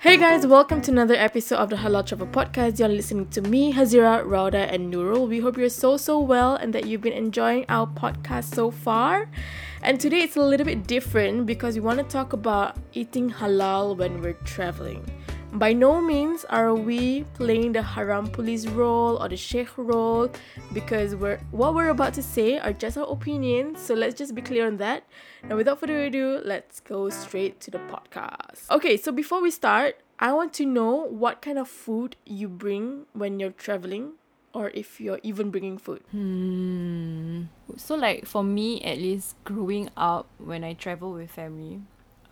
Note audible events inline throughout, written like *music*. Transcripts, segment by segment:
Hey guys, welcome to another episode of the Halal Travel Podcast. You're listening to me, Hazira, Rauda, and Nurul. We hope you're so so well and that you've been enjoying our podcast so far. And today it's a little bit different because we want to talk about eating halal when we're traveling. By no means are we playing the haram police role or the sheikh role because we're what we're about to say are just our opinions. So let's just be clear on that. Now without further ado, let's go straight to the podcast. Okay, so before we start, I want to know what kind of food you bring when you're traveling or if you're even bringing food. Hmm. So like for me at least growing up when I travel with family,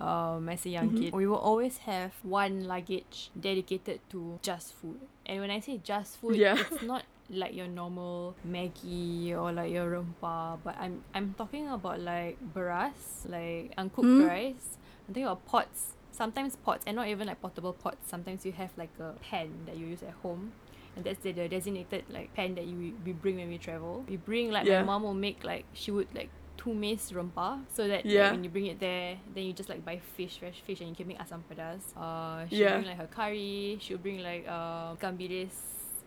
um as a young Mhm. kid, we will always have one luggage dedicated to just food. And when I say just food, Yeah. it's not like your normal Maggi or like your rempah, but I'm I'm talking about like beras, like uncooked Hmm. rice. I'm thinking about pots. Sometimes pots and not even like portable pots. Sometimes you have like a pan that you use at home. And that's the, the designated like pan that you we bring when we travel. We bring like Yeah. my mom will make like she would like tumis rempah so that like, when you bring it there, then you just like buy fish, fresh fish, and you can make asam pedas. Uh, she Yeah. bring like her curry. She'll bring like uh, ikan bilis,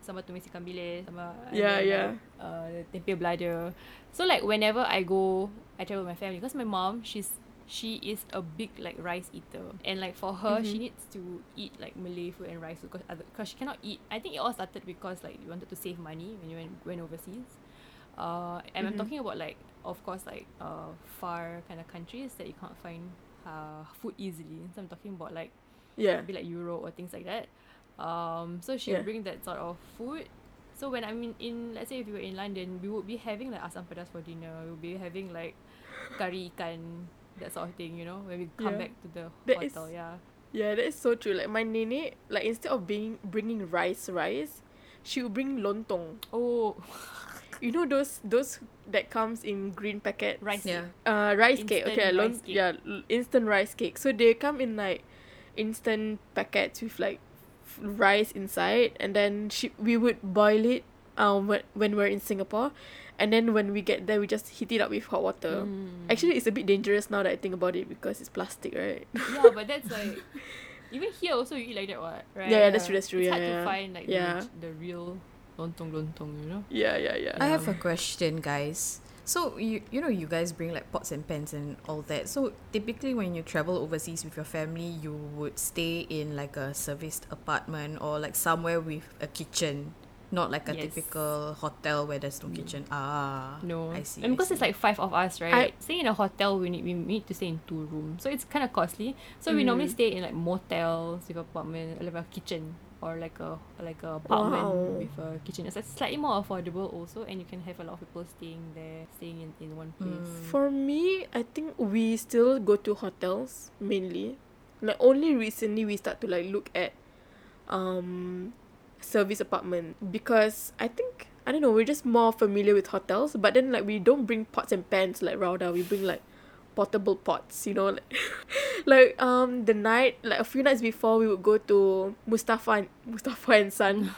sama tumis ikan bilis, sama Yeah, then, yeah. Uh, tempe belader. So like whenever I go, I travel with my family because my mom she's she is a big like rice eater and like for her she Mhm. needs to eat like Malay food and rice because other because she cannot eat. I think it all started because like you wanted to save money when you went went overseas. Uh, and I'm Mhm. talking about like of course like uh far kind of countries that you can't find uh food easily. So I'm talking about like Yeah. be like Europe or things like that. Um, so she Yeah. would bring that sort of food. So when I'm in, in let's say if we were in London, we would be having like asam pedas for dinner. We would be having like curry ikan, that sort of thing. You know, when we come Yeah. back to the That is- hotel. yeah. Yeah, that is so true. Like my nene, like instead of being bringing rice, rice, she would bring lontong. Oh, *laughs* You know those those that comes in green packet. rice. Yeah. Uh, rice cake. Okay, lon- rice cake. yeah, instant rice cake. So they come in like instant packets with like rice inside, and then she we would boil it. Um, when when we're in Singapore, and then when we get there, we just heat it up with hot water. Mm. Actually, it's a bit dangerous now that I think about it because it's plastic, right? yeah, *laughs* but that's like even here also you eat like that, what? Right? Yeah, yeah, that's true, that's true, It's yeah, hard yeah. to find like Yeah. the, the real lontong lontong. You know. yeah, yeah, yeah. I have a question, guys. So you you know you guys bring like pots and pans and all that. So typically when you travel overseas with your family, you would stay in like a serviced apartment or like somewhere with a kitchen, not like a Yes. typical hotel where there's no Mm. kitchen. Ah, No, I see. And I because it's like five of us, right? Staying in a hotel, we need we need to stay in two rooms, so it's kind of costly. So we normally Mm. stay in like motels with apartment, like a kitchen or like a like a apartment Wow. with a kitchen. It's slightly more affordable also, and you can have a lot of people staying there, staying in, in one place. Mm. For me, I think we still go to hotels mainly. Like only recently we start to like look at um service apartment because I think I don't know, we're just more familiar with hotels, but then like we don't bring pots and pans like Rauda, we bring like portable pots, you know, like, *laughs* like um the night like a few nights before we would go to Mustafa and Mustafa and Son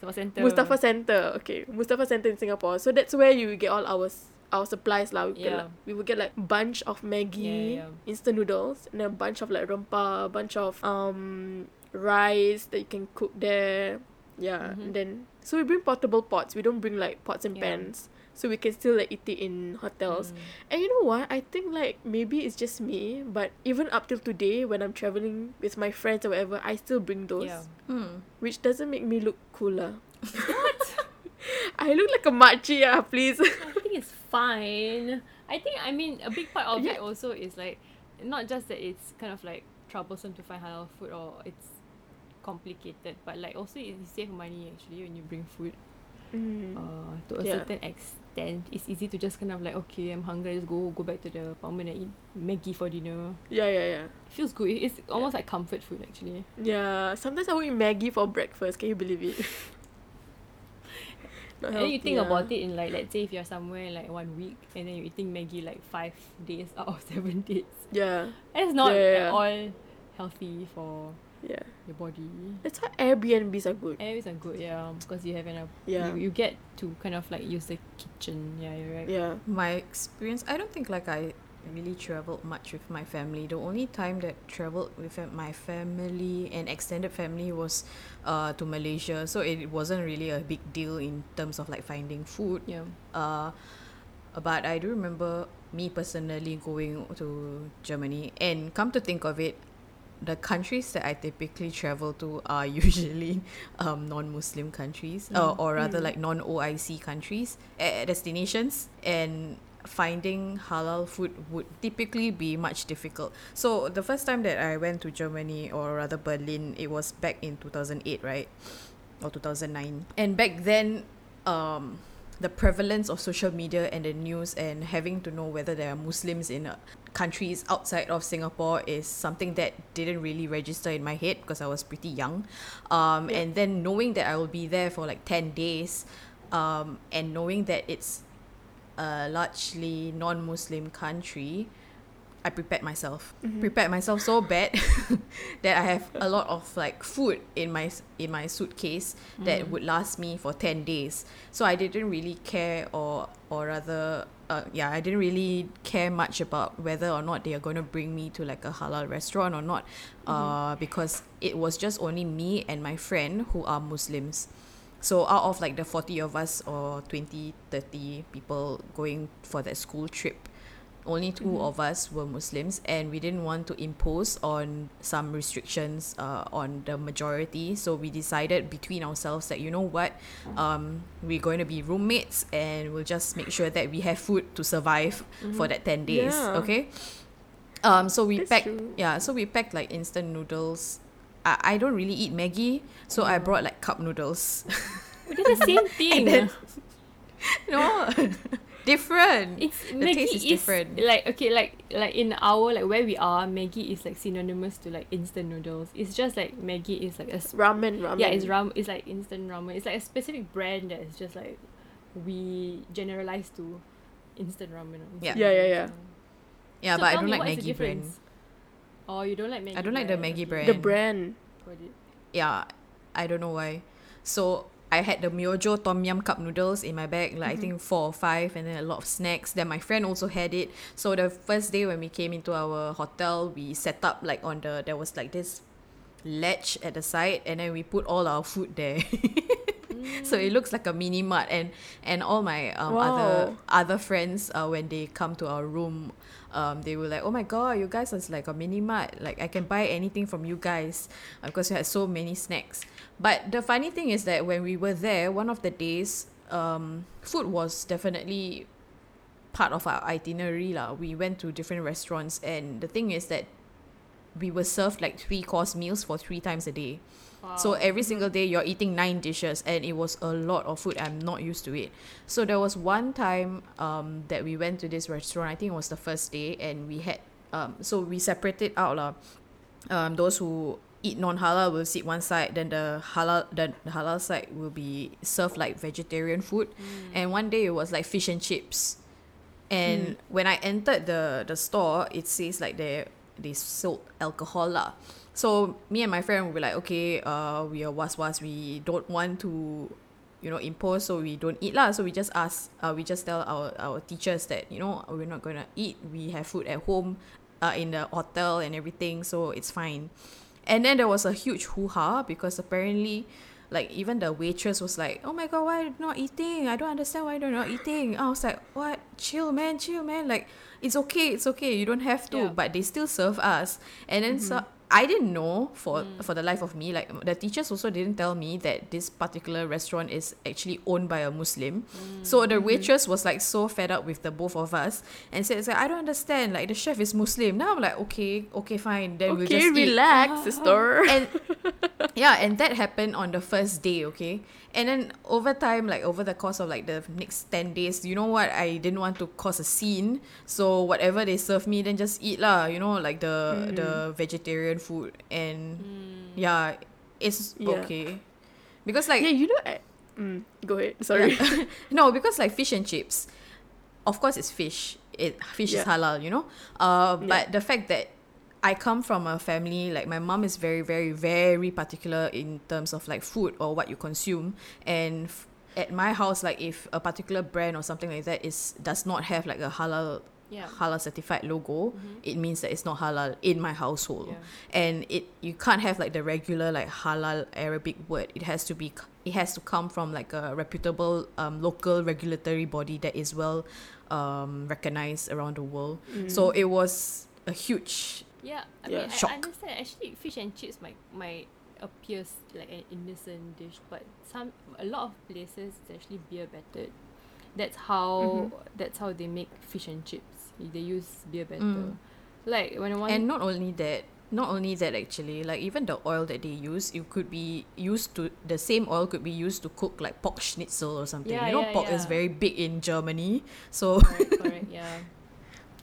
So *laughs* center. Mustafa Center. Okay, Mustafa Center in Singapore. So that's where you get all our our supplies lah. We get Yeah. like, we would get like bunch of Maggi, Yeah, yeah. instant noodles, and a bunch of like rempah, a bunch of um rice that you can cook there. Yeah, Mhm. and then so we bring portable pots. We don't bring like pots and pans. So we can still like eat it in hotels. Mm. And you know what? I think like maybe it's just me, but even up till today when I'm traveling with my friends or whatever, I still bring those Yeah. Hmm. which doesn't make me look cooler. What? *laughs* I look like a makcik, ah, please. I think it's fine. I think I mean a big part of Yeah. it also is like not just that it's kind of like troublesome to find halal food or it's complicated, but like also you save money actually when you bring food. Mm. Uh, to a Yeah. certain extent, it's easy to just kind of like okay, I'm hungry, just go go back to the apartment and eat Maggi for dinner. Yeah, yeah, yeah. It feels good. It's almost like comfort food actually. Yeah, sometimes I will eat Maggi for breakfast. Can you believe it? Not *laughs* and then you think ah. about it in like let's say if you're somewhere like one week and then you're eating Maggi like five days *laughs* out of seven days. Yeah, It's not Yeah, yeah, at all healthy for yeah. your body. That's why Airbnbs are good. Airways are good, yeah, because you have enough. Yeah. You, you get to kind of like use the kitchen. Yeah, you're right. Yeah. My experience, I don't think like I really traveled much with my family. The only time that traveled with my family and extended family was uh, to Malaysia. So it wasn't really a big deal in terms of like finding food. Yeah. Uh, but I do remember me personally going to Germany. And come to think of it, the countries that I typically travel to are *laughs* usually um, non-Muslim countries, uh, or rather Mm. like non-OIC countries, uh, destinations, and finding halal food would typically be much difficult. So the first time that I went to Germany, or rather Berlin, it was back in two thousand eight, right, or two thousand nine, and back then, um, the prevalence of social media and the news and having to know whether there are Muslims in uh, countries outside of Singapore is something that didn't really register in my head because I was pretty young. Um, Yeah. And then knowing that I will be there for like 10 days um, and knowing that it's a largely non Muslim country, I prepared myself. Mhm. Prepared myself so bad *laughs* that I have a lot of like food in my in my suitcase that Mm. would last me for 10 days. So I didn't really care or or rather uh, yeah, I didn't really care much about whether or not they are going to bring me to like a halal restaurant or not uh, because it was just only me and my friend who are Muslims. So out of like the 40 of us or 20, 30 people going for that school trip, only 2 Mhm. of us were Muslims and we didn't want to impose on some restrictions uh, on the majority. So we decided between ourselves that, you know what, um, we're going to be roommates and we'll just make sure that we have food to survive for that 10 days. Yeah. Okay. Um, so we That's packed, true. yeah, so we packed like instant noodles. I, I don't really eat Maggi, so I Mm. brought like cup noodles. We did the same *laughs* thing. then- *laughs* no, *laughs* different. it's the Maggi taste is different. Like okay, like like in our like where we are, Maggi is like synonymous to like instant noodles. It's just like Maggi is like a s- Ramen, ramen. yeah, it's ram. It's like instant ramen. It's like a specific brand that is just like we generalize to instant ramen. or Yeah. instant Yeah, yeah, noodles, yeah. Yeah, So but I don't like what's the Maggi brand. Oh, you don't like Maggi. I don't like the brand, Maggi brand. The brand. Yeah, I don't know why. So I had the Myojo Tom Yum cup noodles in my bag, like I Mhm. think four or five, and then a lot of snacks. Then my friend also had it. So the first day when we came into our hotel, we set up like on the there was like this ledge at the side, and then we put all our food there. *laughs* so it looks like a mini mart, and and all my um, other other friends uh, when they come to our room. Um, they were like, "Oh my god, you guys is like a mini mart. Like I can buy anything from you guys uh, because we had so many snacks." But the funny thing is that when we were there, one of the days, um, food was definitely part of our itinerary lah. We went to different restaurants, and the thing is that we were served like three course meals for three times a day. So every single day you're eating nine dishes and it was a lot of food. I'm not used to it. So there was one time um that we went to this restaurant. I think it was the first day and we had um so we separated out lah. Um those who eat non halal will sit one side, then the halal the halal side will be served like vegetarian food. Mm. And one day it was like fish and chips. And when I entered the the store, it says like they they sold alcohol lah. So me and my friend were like, okay, uh, we are was was we don't want to, you know, impose, so we don't eat lah. So we just ask, uh, we just tell our our teachers that you know we're not gonna eat. We have food at home, uh, in the hotel and everything, so it's fine. And then there was a huge hoo ha because apparently, like even the waitress was like, "Oh my god, why you not eating? I don't understand why you're not eating." I was like, "What? Chill, man, chill, man. Like it's okay, it's okay. You don't have to." Yeah. But they still serve us, and then so I didn't know for hmm. for the life of me. Like the teachers also didn't tell me that this particular restaurant is actually owned by a Muslim. Hmm. So the waitress was like so fed up with the both of us and said, "I don't understand. Like the chef is Muslim." Now I'm like, "Okay, okay, fine. Then we'll Okay, just eat." relax, *laughs* sister. and yeah and that happened on the first day okay and then over time like over the course of like the next 10 days you know what i didn't want to cause a scene so whatever they serve me then just eat lah you know like the the hmm. vegetarian food and yeah it's Yeah. okay because like yeah, you know, I, mm, go ahead. Sorry. yeah. *laughs* *laughs* no, because like fish and chips, of course it's fish. It fish is halal, you know. Uh, Yeah. but the fact that I come from a family like my mom is very, very, very particular in terms of like food or what you consume, and f- at my house, like if a particular brand or something like that is does not have like a halal Yeah. halal certified logo, Mhm. it means that it's not halal in my household. Yeah. And it you can't have like the regular like halal Arabic word. It has to be it has to come from like a reputable um, local regulatory body that is well um, recognized around the world. Mm. So it was a huge Yeah, I Yeah. mean, Shock. I understand. Actually, fish and chips might might appears like an innocent dish, but some a lot of places it's actually beer battered. That's how Mhm. that's how they make fish and chips. They use beer batter. Mm. Like when I want and not only that not only that actually like even the oil that they use it could be used to the same oil could be used to cook like pork schnitzel or something Yeah, you know yeah, pork is very big in germany so correct, *laughs* correct, yeah.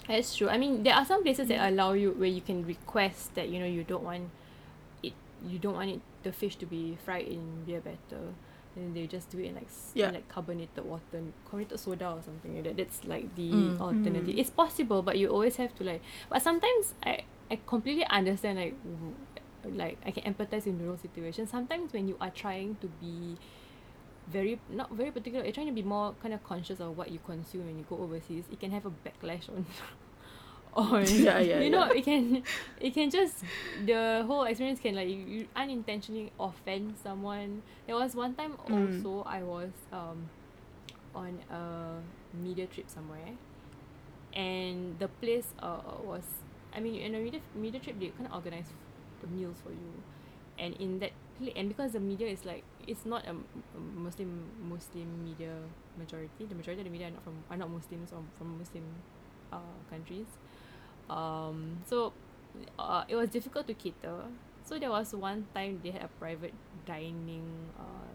That's true. I mean, there are some places that allow you where you can request that you know you don't want it, you don't want it the fish to be fried in beer batter, and they just do it in like s- in Yeah. like carbonated water, carbonated soda or something like that. That's like the Mm. alternative. Mm. It's possible, but you always have to like. But sometimes I I completely understand like like I can empathize in rural situations. Sometimes when you are trying to be very not very particular you're trying to be more kind of conscious of what you consume when you go overseas it can have a backlash on *laughs* on *laughs* Yeah, yeah, *laughs* you know yeah. it can it can just the whole experience can like you, you unintentionally offend someone there was one time Mm. also I was um on a media trip somewhere and the place uh was I mean in a media media trip they kind of organize the meals for you and in that pla- and because the media is like it's not a Muslim Muslim media majority the majority of the media are not from are not Muslims or from Muslim uh, countries um so uh, it was difficult to cater. So there was one time they had a private dining uh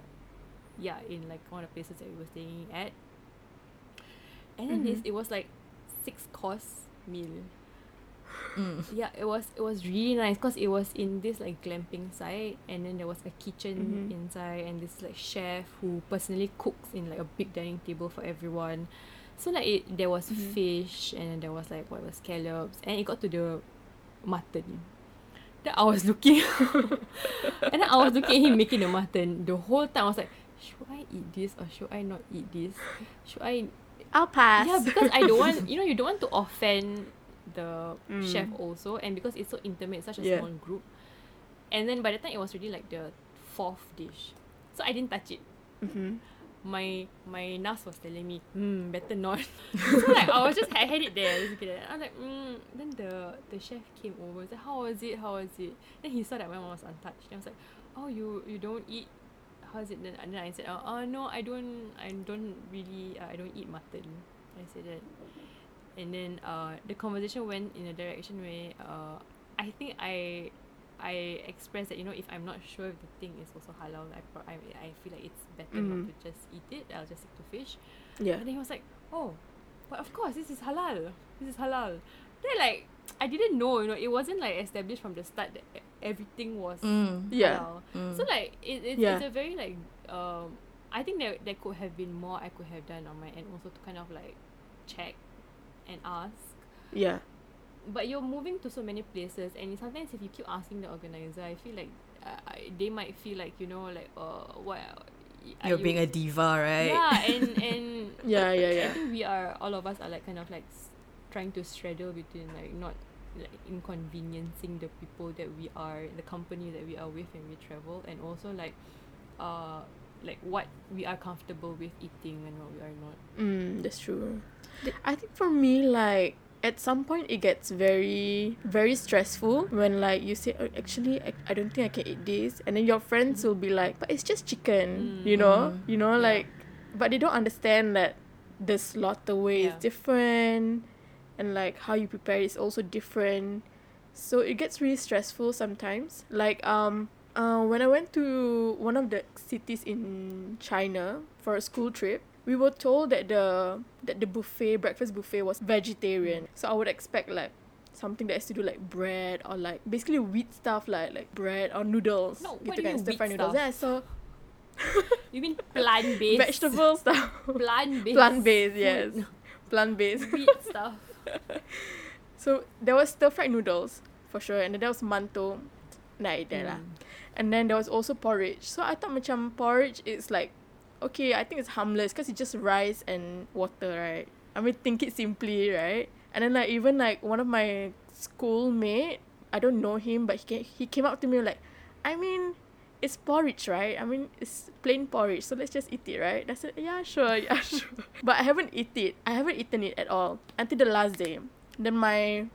yeah in like one of the places that we were staying at. And then this Mhm. it was like six course meal. Mm, yeah it was it was really nice because it was in this like glamping site and then there was a kitchen Mhm. inside and this like chef who personally cooks in like a big dining table for everyone so like it there was Mhm. fish and then there was like what was scallops and it got to the mutton then I was looking *laughs* and then I was looking at him making the mutton the whole time I was like should I eat this or should I not eat this should I *laughs* I'll pass. yeah, because I don't want *laughs* you know you don't want to offend the Mm. chef also, and because it's so intimate, such a Yeah. small group. And then by the time it was already like the fourth dish, so I didn't touch it. mm-hmm. My my nurse was telling me, hmm, better not. *laughs* so like I was just I had it there, just. I was like, hmm. Then the the chef came over, said, how was it? How was it? Then he saw that my mom was untouched. And I was like, oh, you you don't eat how's it then and then I said oh, uh no I don't I don't really uh, I don't eat mutton I said that and then uh the conversation went in a direction where uh I think I I expressed that you know if I'm not sure if the thing is also halal I pro- I, I feel like it's better not Mhm. to just eat it I'll just stick to fish Yeah. and then he was like oh but of course this is halal this is halal then like I didn't know you know it wasn't like established from the start that everything was mm, Yeah. halal mm. so like it, it's, Yeah. it's a very like um I think there there could have been more I could have done on my end also to kind of like check and ask. Yeah. But you're moving to so many places and sometimes if you keep asking the organizer, I feel like uh, I- they might feel like you know like uh what are you're you- being a diva right? Yeah and and Yeah, *laughs* yeah, yeah. I think we are all of us are like kind of like s- trying to straddle between like not like inconveniencing the people that we are the company that we are with when we travel and also like uh like what we are comfortable with eating and what we are not. Mm, that's true. I think for me, like at some point, it gets very, very stressful when like you say, oh, actually, I, I don't think I can eat this, and then your friends will be like, but it's just chicken, you know, Mm. you know, Yeah. like, but they don't understand that the slaughter way is different, and like how you prepare is also different. So it gets really stressful sometimes. Like um. Uh, when I went to one of the cities in China for a school trip, we were told that the that the buffet breakfast buffet was vegetarian. So I would expect like something that has to do like bread or like basically wheat stuff like like bread or noodles. No, gitu what do you kan, wheat noodles. Then I saw you mean plant based vegetable stuff. plant based Plant based, yes. Plant based. wheat *laughs* stuff So there was stir fried noodles for sure, and then there was mantou. Nah, there lah. Mm. And then there was also porridge. So I thought macam porridge is like, okay, I think it's harmless because it's just rice and water, right? I mean, think it simply, right? And then like even like one of my schoolmate, I don't know him, but he came, he came up to me like, I mean, it's porridge, right? I mean, it's plain porridge, so let's just eat it, right? I said, yeah, sure, *laughs* yeah, sure. But I haven't eat it. I haven't eaten it at all until the last day. Then my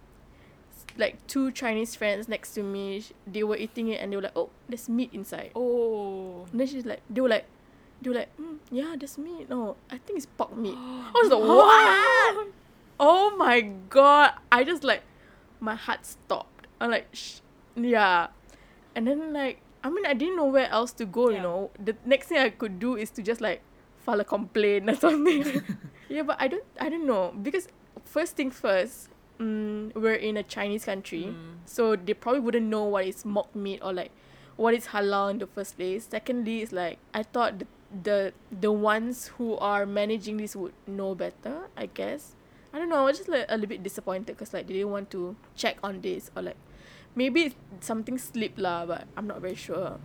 like two Chinese friends next to me, they were eating it and they were like, oh, there's meat inside. Oh. And then she's like, they were like, they were like, mm, yeah, there's meat. No, I think it's pork meat. *gasps* I was like, what? Oh my god! I just like, my heart stopped. I'm like, Shh. yeah, and then like, I mean, I didn't know where else to go. You know, the next thing I could do is to just like file a complaint or *laughs* something. *laughs* yeah, but I don't, I don't know because first thing first, mm, we're in a Chinese country, Mm. so they probably wouldn't know what is mock meat or like what is halal in the first place. Secondly, it's like I thought the the the ones who are managing this would know better. I guess I don't know. I was just like a little bit disappointed because like they didn't want to check on this or like maybe something slipped lah, but I'm not very sure.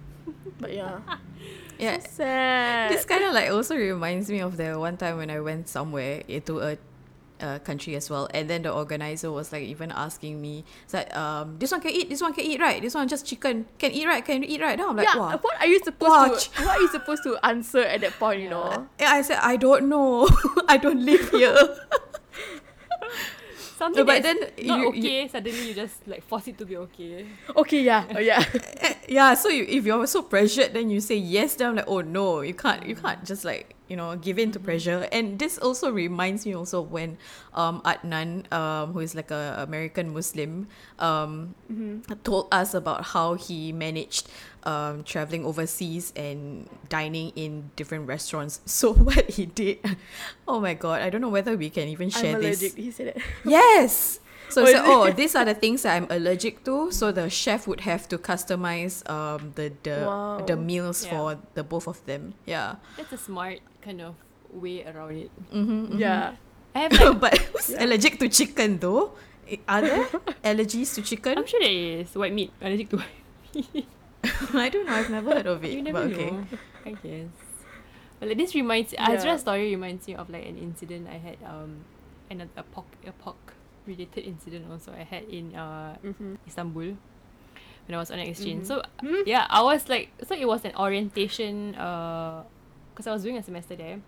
but yeah, *laughs* Yeah. so sad. This kind of like also reminds me of the one time when I went somewhere into a uh, country as well, and then the organizer was like even asking me, it's like, um, this one can eat, this one can eat, right? This one just chicken can eat, right? Can eat, right? Now I'm like, yeah, wow. what are you supposed Watch. to? *laughs* What are you supposed to answer at that point? You know. Yeah, I said I don't know. *laughs* I don't live here. *laughs* Something but then not you- you- okay, suddenly you just like force it to be okay. Okay, yeah, oh, yeah. yeah, so you, if you're so pressured, then you say yes. Then I'm like, oh no, you can't, you can't just like you know give in to pressure. And this also reminds me also when um Adnan, um who is like a American Muslim, um told us about how he managed um traveling overseas and dining in different restaurants. *laughs* So what he did, oh my god, I don't know whether we can even share I'm this. He said it. *laughs* Yes. So Oh, he said, oh, these are the things that I'm allergic to. So the chef would have to customize um the the, Wow. the meals Yeah. for the both of them. Yeah. That's a smart kind of way around it. Mm-hmm, Yeah. I have like but who's *laughs* allergic to chicken though? I- Are there *laughs* allergies to chicken? I'm sure there is white meat. Allergic to white meat. *laughs* I don't know. I've never heard of it. you never but okay. know. I guess. But like, this reminds Yeah. Azra's story reminds me of like an incident I had um and a, pork a pork related incident also I had in uh Mm-hmm. Istanbul when I was on an exchange. Mhm. So yeah, I was like so it was an orientation uh because I was doing a semester there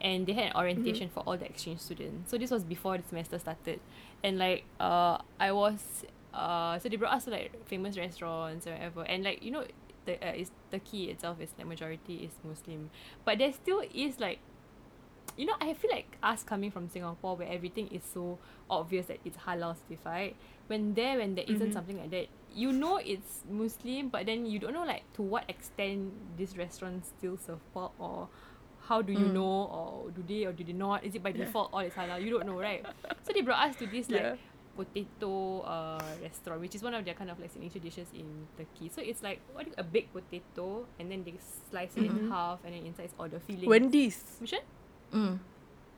and they had an orientation for all the exchange students. So this was before the semester started. And like uh I was uh so they brought us to like famous restaurants or whatever and like you know the uh, is Turkey itself is like majority is Muslim. But there still is like you know, I feel like us coming from Singapore where everything is so obvious that it's halal certified. When there, when there not Mhm. something like that, you know it's Muslim, but then you don't know like to what extent this restaurant still serve pork or how do you Mm. know or do they or do they not? Is it by Yeah. default all is halal? You don't know, right? *laughs* so they brought us to this like Yeah. potato uh restaurant, which is one of their kind of like signature dishes in Turkey. So it's like what do you- a baked potato and then they slice it in Mhm. half and then inside is all the filling. Wendy's, Which one? Mm.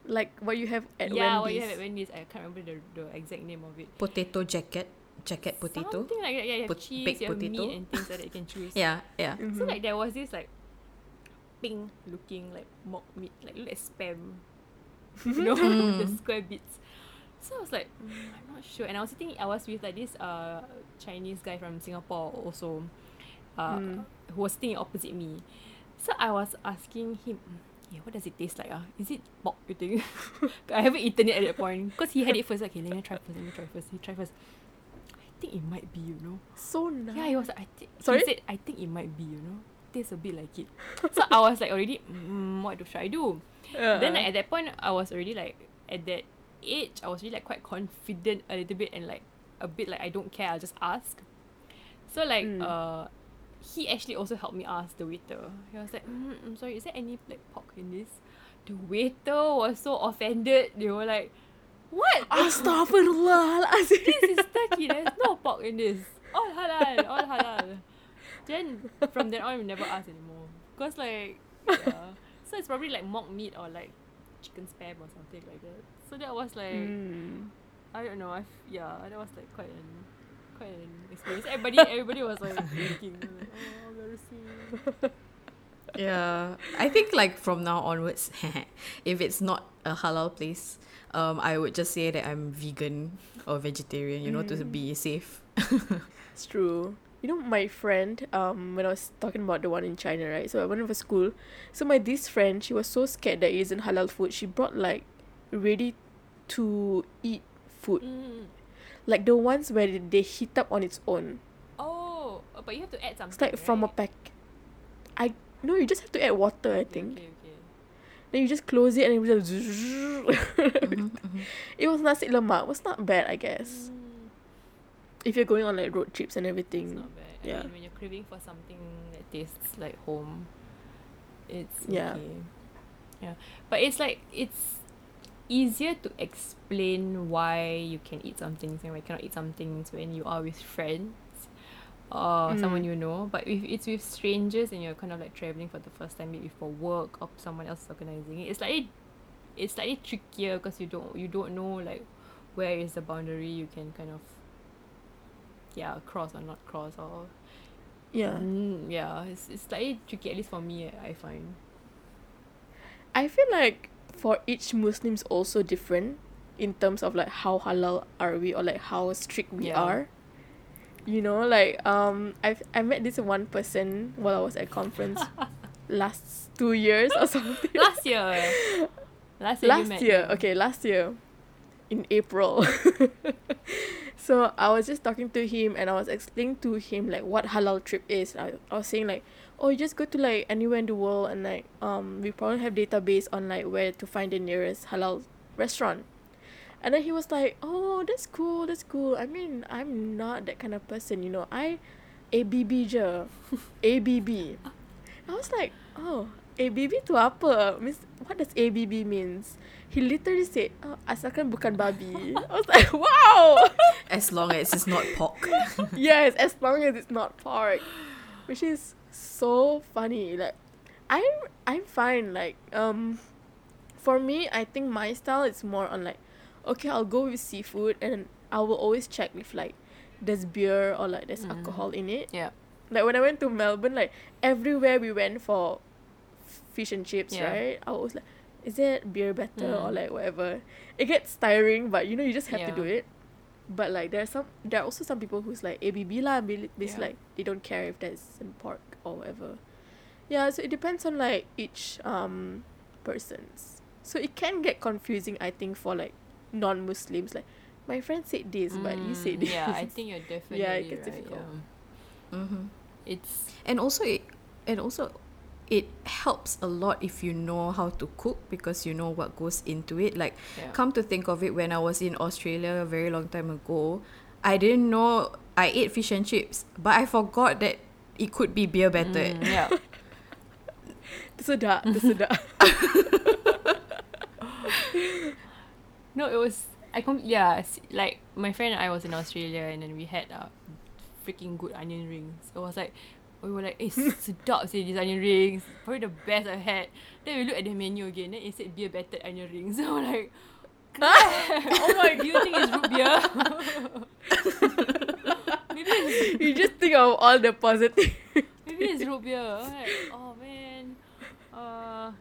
like what you have at yeah, Wendy's. Yeah what you have at Wendy's. I can't remember the, the exact name of it. Potato jacket, jacket potato. Something like that. Yeah, you have Pot- cheese, baked you have potato. meat and things like that you can *laughs* choose. Yeah, yeah. Mhm. So like there was this like pink looking like mock meat, like look like spam. *laughs* you know, the Mm. square bits. So I was like, mm, I'm not sure. And I was sitting I was with like this uh Chinese guy from Singapore also. Uh Mm. who was sitting opposite me. So I was asking him, "Mm, yeah, what does it taste like? Ah, Is it pork you think? *laughs* I haven't eaten it at that point. Because he had it first. Okay, let me try first, let me try first. He try first. I think it might be, you know. so nice. Yeah, he was like, I think Sorry? he said, I think it might be, you know. Tastes a bit like it. so I was like already, mm, what should I do? Uh, Then like, at that point I was already like at that age, I was really like quite confident a little bit and like a bit like I don't care, I'll just ask. So like Mm. uh he actually also helped me ask the waiter. He was like, mm, I'm sorry, is there any like pork in this? The waiter was so offended. They were like, What? *laughs* Astaghfirullahalazim. *laughs* this is Turkey. There's no pork in this. All halal. All halal. Then from then on, we never ask anymore. Cause like, yeah. So it's probably like mock meat or like chicken spam or something like that. So that was like, Mm. I don't know. I yeah, that was like quite an quite an experience. Everybody *laughs* everybody was like thinking, like, oh, embarrassing. yeah, I think like from now onwards, if it's not a halal place, um, I would just say that I'm vegan or vegetarian. You know, to Mm. be safe. It's true. You know, my friend, um, when I was talking about the one in China, right? So I went over school. So my this friend, she was so scared that it isn't halal food. She brought like ready to eat food, Mm. like the ones where they heat up on its own. Oh, but you have to add something. It's like from a pack. I no, you just have to add water. I think. Okay, okay. Then you just close it and it was just. Mhm, *laughs* mhm. it was nasi lemak. It was not bad, I guess. If you're going on like road trips and it's everything. not bad. Yeah. I mean, when you're craving for something that tastes like home, it's Yeah. okay. Yeah, but it's like it's easier to explain why you can eat some things and why you cannot eat some things when you are with friends or someone Mm. you know. But if it's with strangers and you're kind of like traveling for the first time, maybe for work or someone else is organizing it, it's like it's slightly trickier because you don't you don't know like where is the boundary you can kind of yeah cross or not cross or Yeah. Mm, yeah it's, it's slightly tricky at least for me I find I feel like for each Muslim's also different in terms of like how halal are we or like how strict we Yeah. are. You know, like um I've I met this one person while I was at conference *laughs* last two years or something. *laughs* last year last year last year, him. okay, last year in April. *laughs* so I was just talking to him and I was explaining to him like what halal trip is. I, I was saying like, oh, you just go to like anywhere in the world and like um we probably have database on like where to find the nearest halal restaurant. And then he was like, oh, that's cool, that's cool. I mean, I'm not that kind of person, you know. I ABB je. *laughs* ABB. I was like, oh, ABB tu apa? Means, what does ABB means? He literally said, oh, asalkan bukan babi. I was like, *laughs* wow! *laughs* As long as it's not pork. yes, as long as it's not pork. Which is so funny. Like, I'm, I'm fine. Like, um, for me, I think my style is more on like, okay, I'll go with seafood and I will always check if like there's beer or like there's Mm. alcohol in it. yeah Like when I went to Melbourne, like everywhere we went for fish and chips, Yeah. right? I was like, is it beer better or Mm. like whatever? It gets tiring, but you know you just have to do it. But like there are some, there are also some people who's like ABB lah, it's Yeah. like they don't care if there's some pork or whatever. Yeah, so it depends on like each um persons. So it can get confusing, I think, for like non-Muslims. Like my friend said this, but you said Mm, this. yeah I think you're definitely *laughs* Yeah, it gets right, difficult. yeah. hmm it's And also, it, and also, it helps a lot if you know how to cook because you know what goes into it. Like, yeah. come to think of it, when I was in Australia a very long time ago, I didn't know I ate fish and chips, but I forgot that it could be beer battered. Mm, yeah *laughs* Tersedak, tersedak. *laughs* No, it was I com- yeah, like my friend and I was in Australia and then we had uh, freaking good onion rings. It was like we were like, eh, *laughs* sedap sih these onion rings. Probably the best I've had. Then we look at the menu again, then it said beer battered onion rings. *laughs* So we're like, *laughs* oh my, do you think it's root beer? maybe it's, you just think of all the positive. maybe it's root beer. I'm like, oh man. Uh,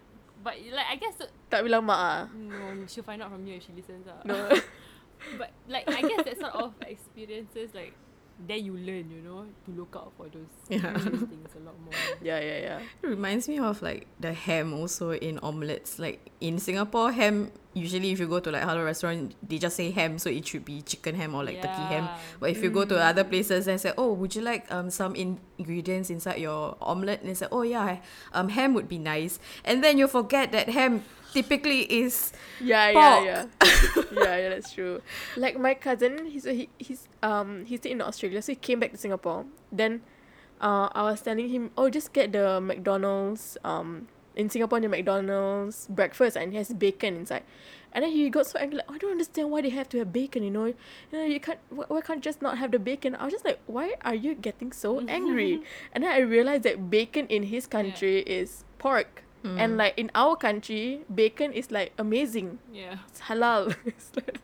but like I guess the, tak bilang mak ah. no, she'll find out from you if she listens. Uh. No. *laughs* But like I guess that sort of experiences like then you learn, you know, to look out for those *laughs* Yeah. things a lot more. yeah, yeah, yeah. It reminds me of like the ham also in omelets. Like in Singapore, ham usually if you go to like halal restaurant, they just say ham, so it should be chicken ham or like turkey ham. But if you go to other places and say, "Oh, would you like um some in- ingredients inside your omelet?" and they say, "Oh yeah, um ham would be nice," and then you forget that ham typically is Yeah, Pork. yeah, yeah. *laughs* yeah, yeah, that's true. Like my cousin, he's he, he's um he stayed in Australia, so he came back to Singapore. Then, uh, I was telling him, oh, just get the McDonald's um in Singapore the McDonald's breakfast and it has bacon inside. And then he got so angry, like, I don't understand why they have to have bacon, you know. You know, you can't, why, why can't you just not have the bacon? I was just like, why are you getting so angry? *laughs* and then I realized that bacon in his country is pork. And like in our country, bacon is like amazing. Yeah. It's halal. *laughs* It's like-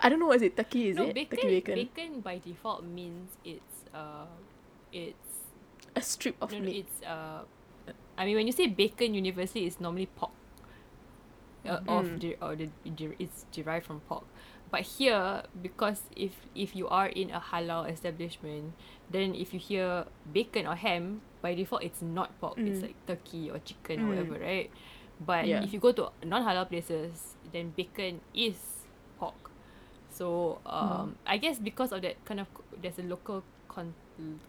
I don't know what is it. Turkey is no, it? bacon, Turkey bacon. bacon. by default means it's uh it's A strip of no, no, meat. it's uh I mean, when you say bacon, universally, it's normally pork. Uh, Of Mm. de- or the it's derived from pork. But here, because if if you are in a halal establishment, then if you hear bacon or ham, by default it's not pork. It's Mm. like turkey or chicken or Mm. whatever, right? But Yeah. if you go to non-halal places, then bacon is pork. So um, I guess because of that kind of there's a local con-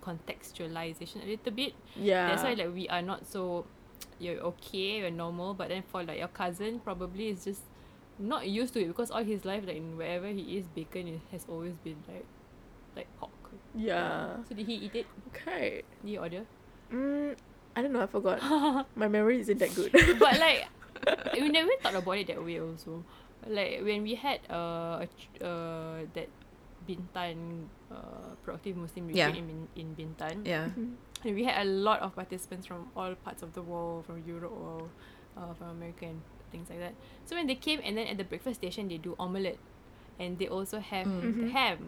contextualization a little bit. Yeah. That's why like we are not so *tsk* you're okay, you're normal, but then for like your cousin probably is just not used to it because all his life like in wherever he is, bacon has always been like like pork. yeah. So did he eat it? Okay. Did he order? Mm, I don't know. I forgot. *laughs* My memory isn't that good. *laughs* but like *laughs* we never thought about it that way also. Like when we had uh, a ch- uh that Bintan uh productive Muslim retreat Yeah. in in Bintan. Yeah. And we had a lot of participants from all parts of the world, from Europe or uh, from America and things like that. So when they came and then at the breakfast station they do omelette and they also have Mm. the Mhm. ham.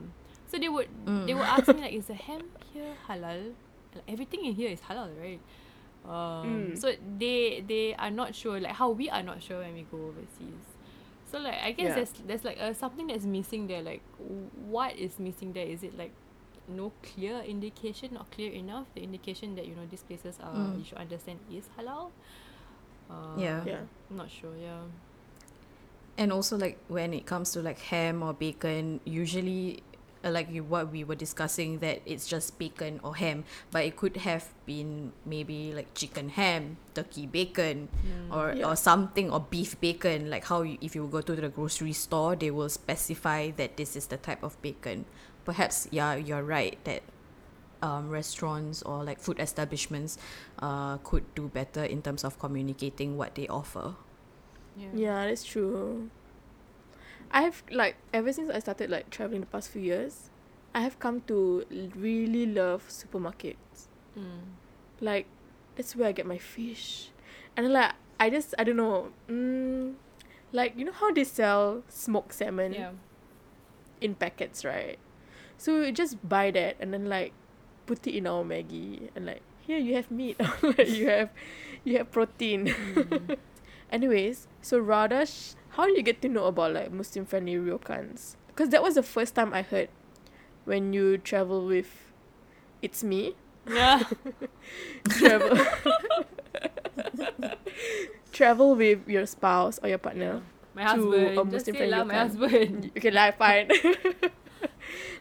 So they would Mm. they would ask me like, is the ham here halal? Like, everything in here is halal, right? Um, Mm. So they they are not sure like how we are not sure when we go overseas. So like I guess Yeah. there's there's like uh, something that's missing there. Like what is missing there? Is it like no clear indication, not clear enough? The indication that you know these places are Mm. you should understand is halal. Uh, Yeah. yeah. I'm not sure. Yeah. And also, like when it comes to like ham or bacon, usually, like you, what we were discussing, that it's just bacon or ham, but it could have been maybe like chicken ham, turkey bacon, Mm. or Yeah. or something or beef bacon. Like how you, if you go to the grocery store, they will specify that this is the type of bacon. Perhaps yeah, you're right that. Um, restaurants or like food establishments uh, could do better in terms of communicating what they offer. Yeah. Yeah, that's true. I've like ever since I started like traveling the past few years, I have come to really love supermarkets. Mm. Like that's where I get my fish, and like I just I don't know, mm, like you know how they sell smoked salmon Yeah. in packets, right? So you just buy that and then like put it in our Maggi and like here you have meat, *laughs* you have you have protein. Mm. *laughs* Anyways, so Radha, sh- how did you get to know about like Muslim friendly ryokans? Because that was the first time I heard when you travel with it's me yeah. *laughs* travel *laughs* travel with your spouse or your partner. My To a husband. Just Muslim say friend *laughs* lah, my can. husband. Okay, like fine.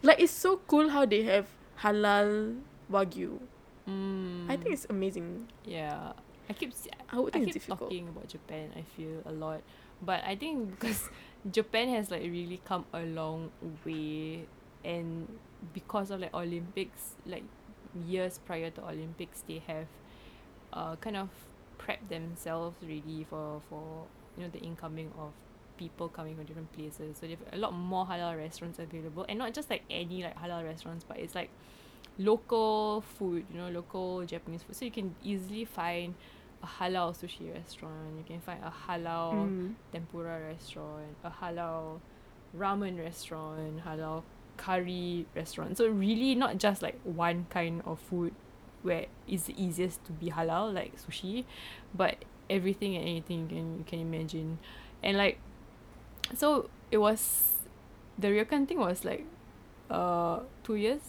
like it's so cool how they have halal wagyu. Mm. I think it's amazing. Yeah. I keep I would I think keep talking about Japan. I feel a lot, but I think because *laughs* Japan has like really come a long way, and because of like Olympics, like years prior to Olympics, they have, uh, kind of prepped themselves ready for for you know the incoming of people coming from different places. So they have a lot more halal restaurants available, and not just like any like halal restaurants, but it's like local food, you know, local Japanese food. So you can easily find a halal sushi restaurant. You can find a halal Mm. tempura restaurant, a halal ramen restaurant, halal curry restaurant. So really not just like one kind of food where it's the easiest to be halal like sushi, but everything and anything you can you can imagine. And like so it was the ryokan thing was like uh two years,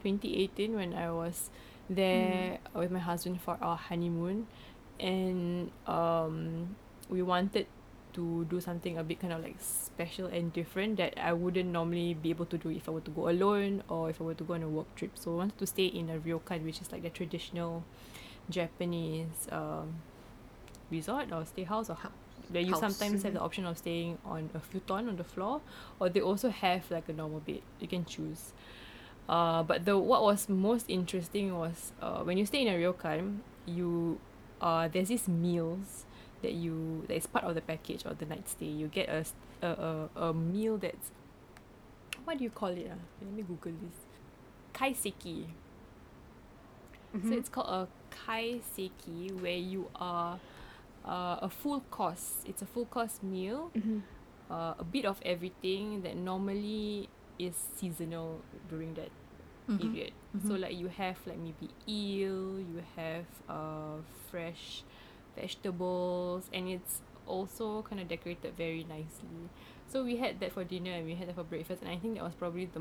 twenty eighteen when I was there with my husband for our honeymoon and um we wanted to do something a bit kind of like special and different that I wouldn't normally be able to do if I were to go alone or if I were to go on a work trip. So I wanted to stay in a ryokan, which is like the traditional Japanese um, resort or stay house or where you house. sometimes have the Mhm. option of staying on a futon on the floor or they also have like a normal bed. You can choose. Uh, but the what was most interesting was uh, when you stay in a ryokan, you uh, there's these meals that you that is part of the package or the night stay. You get a, uh, a meal that's what do you call it? Uh? Let me Google this. Kaiseki. So Mhm. it's called a kaiseki where you are uh, a full course. It's a full course meal Mhm. uh, a bit of everything that normally is seasonal during that Mhm. period. So Mhm. like you have like maybe eel, you have uh fresh vegetables, and it's also kind of decorated very nicely. So we had that for dinner and we had that for breakfast, and I think that was probably the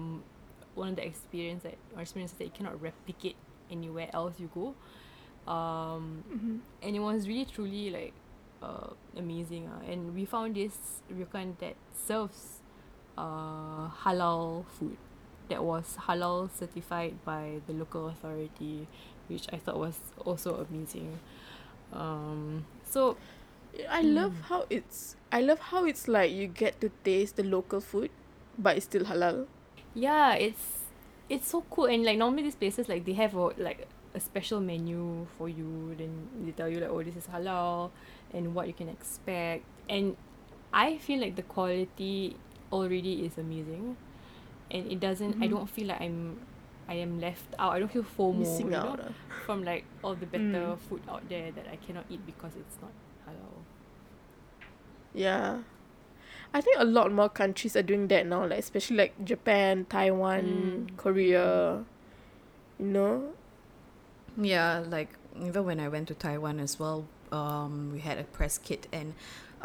one of the experience that or experiences that you cannot replicate anywhere else you go. Um, Mhm. and it was really truly like uh, amazing uh. and we found this ryokan that serves uh, halal food that was halal certified by the local authority which I thought was also amazing. Um, so I love Mm. how it's I love how it's like you get to taste the local food, but it's still halal. yeah it's it's so cool. And like normally these places like they have a, like a special menu for you. Then they tell you like oh this is halal and what you can expect. And i feel like the quality already is amazing and it doesn't i Mhm. don't feel like i'm i am left out i don't feel fomo Missing you out. know, from like all the better Mm. food out there that i cannot eat because it's not halal Yeah. I think a lot more countries are doing that now, like especially like Japan, Taiwan, Mm. Korea. You know? Yeah, like even when I went to Taiwan as well, um, we had a press kit and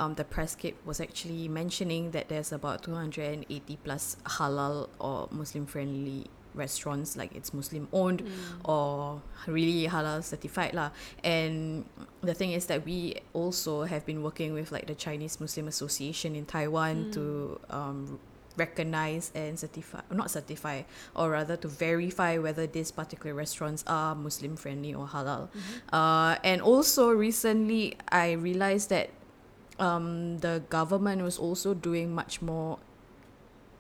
um, the press kit was actually mentioning that there's about 280 plus halal or Muslim friendly restaurants, like it's Muslim owned or really halal certified lah. And the thing is that we also have been working with like the Chinese Muslim Association in Taiwan Mm. to um, recognize and certify, not certify, or rather to verify whether these particular restaurants are Muslim friendly or halal. Mhm. Uh, and also recently, I realized that um, the government was also doing much more.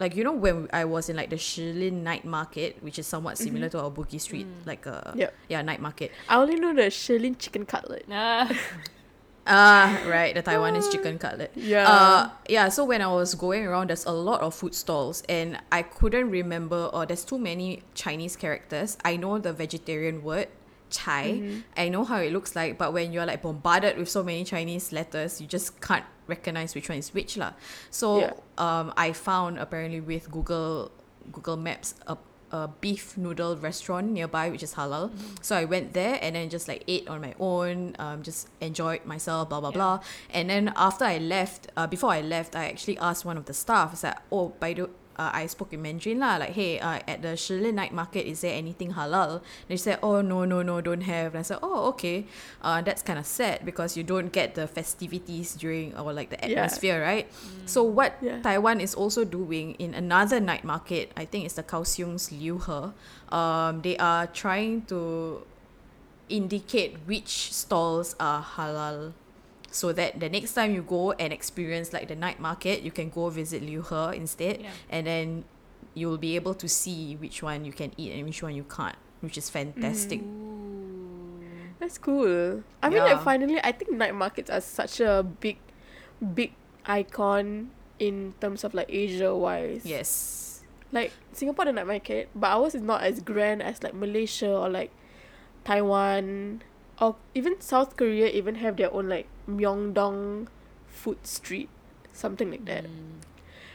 Like you know when I was in like the Shilin night market, which is somewhat similar Mhm. to our Bugis Street, Mm. like a Yep. yeah night market. I only know the Shilin chicken cutlet. *laughs* Ah. Ah, right, the Taiwanese chicken cutlet. Yeah. Uh, yeah, so when I was going around, there's a lot of food stalls, and I couldn't remember, or there's too many Chinese characters. I know the vegetarian word, chai. Mhm. I know how it looks like, but when you're like bombarded with so many Chinese letters, you just can't recognize which one is which. lah. So Yeah. um, I found apparently with Google Google Maps a, a beef noodle restaurant nearby, which is halal. So I went there and then just like ate on my own, um, just enjoyed myself, blah blah Yeah. blah. And then after I left, uh, before I left, I actually asked one of the staff, I said, "Oh, by the uh, I spoke in Mandarin lah, like, hey, uh, at the Shilin night market, is there anything halal? They said, oh, no, no, no, don't have. And I said, oh, okay. Uh, that's kind of sad because you don't get the festivities during, or like the Yeah. atmosphere, right? So what Yeah. Taiwan is also doing in another night market, I think it's the Kaohsiung's Liu He, um, they are trying to indicate which stalls are halal so that the next time you go and experience like the night market you can go visit Liu He instead Yeah. and then you'll be able to see which one you can eat and which one you can't which is fantastic Ooh. That's cool. I mean, like finally, I think night markets are such a big, big icon in terms of like Asia wise. yes Like Singapore the night market, but ours is not as grand as like Malaysia or like Taiwan or even South Korea. Even have their own like Myeongdong food street, something like that. Mm.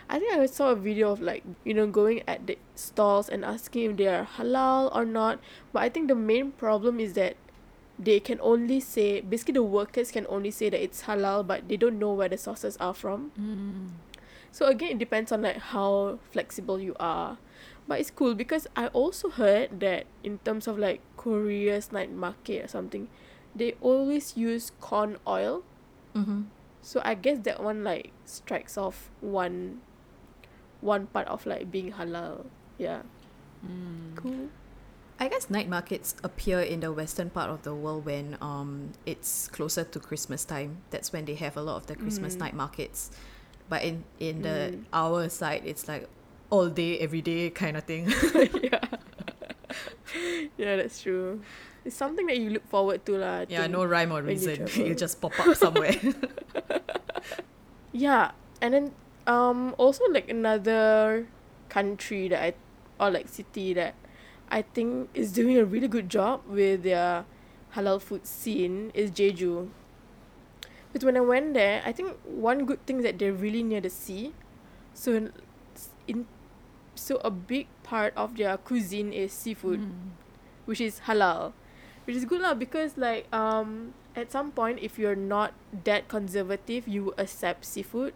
I think I saw a video of like you know going at the stalls and asking if they are halal or not. But I think the main problem is that they can only say basically the workers can only say that it's halal, but they don't know where the sources are from. Mm. So again, it depends on like how flexible you are. But it's cool because I also heard that in terms of like Korea's night market or something, they always use corn oil. mm-hmm. So I guess that one like strikes off one one part of like being halal. Yeah. Mm. Cool. I guess night markets appear in the western part of the world when um it's closer to Christmas time. That's when they have a lot of the Christmas Mm. night markets. But in in the Mm. our side, it's like all day, every day kind of thing. *laughs* *laughs* yeah. *laughs* yeah, that's true. It's something that you look forward to lah. Yeah, think. no rhyme or you reason. *laughs* You just pop up somewhere. *laughs* Yeah, and then um also like another country that I or like city that I think is doing a really good job with their halal food scene is Jeju. Because when I went there, I think one good thing is that they're really near the sea. So in, in so a big part of their cuisine is seafood, Mm. which is halal, which is good lah because like um at some point if you're not that conservative, you accept seafood.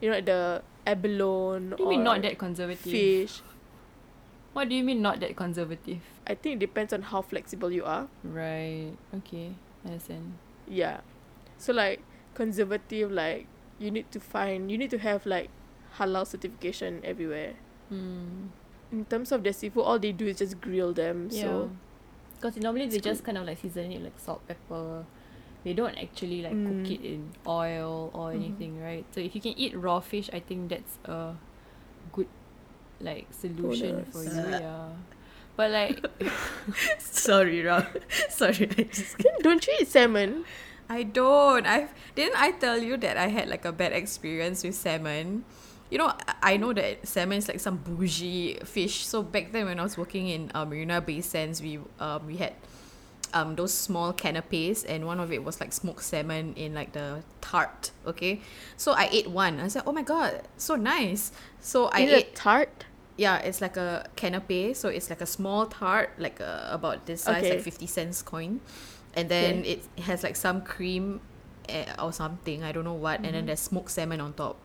You know the abalone What do you or mean not that conservative? fish. What do you mean not that conservative? I think it depends on how flexible you are. Right. Okay. Understand. Yeah. So like conservative like you need to find you need to have like halal certification everywhere. Mm. In terms of their seafood, all they do is just grill them. Yeah. So Because normally they It's just kind of like season it like salt, pepper. They don't actually like cook Mm. it in oil or Mhm. anything, right? So if you can eat raw fish, I think that's a good like solution for you. Yeah. But like *laughs* Sorry, Rob. *laughs* Sorry, I just *laughs* don't you eat salmon? I don't. I've didn't I tell you that I had like a bad experience with salmon. You know, I- know that salmon is like some bougie fish. So back then when I was working in uh, Marina Bay Sands, we um we had um those small canapes and one of it was like smoked salmon in like the tart. Okay, so I ate one. I said, oh my god, so nice. So I is ate tart? yeah, it's like a canape, so it's like a small tart, like uh, about this size, Okay. like fifty cents coin, and then it has like some cream eh, or something, I don't know what, and then Mhm. there's smoked salmon on top.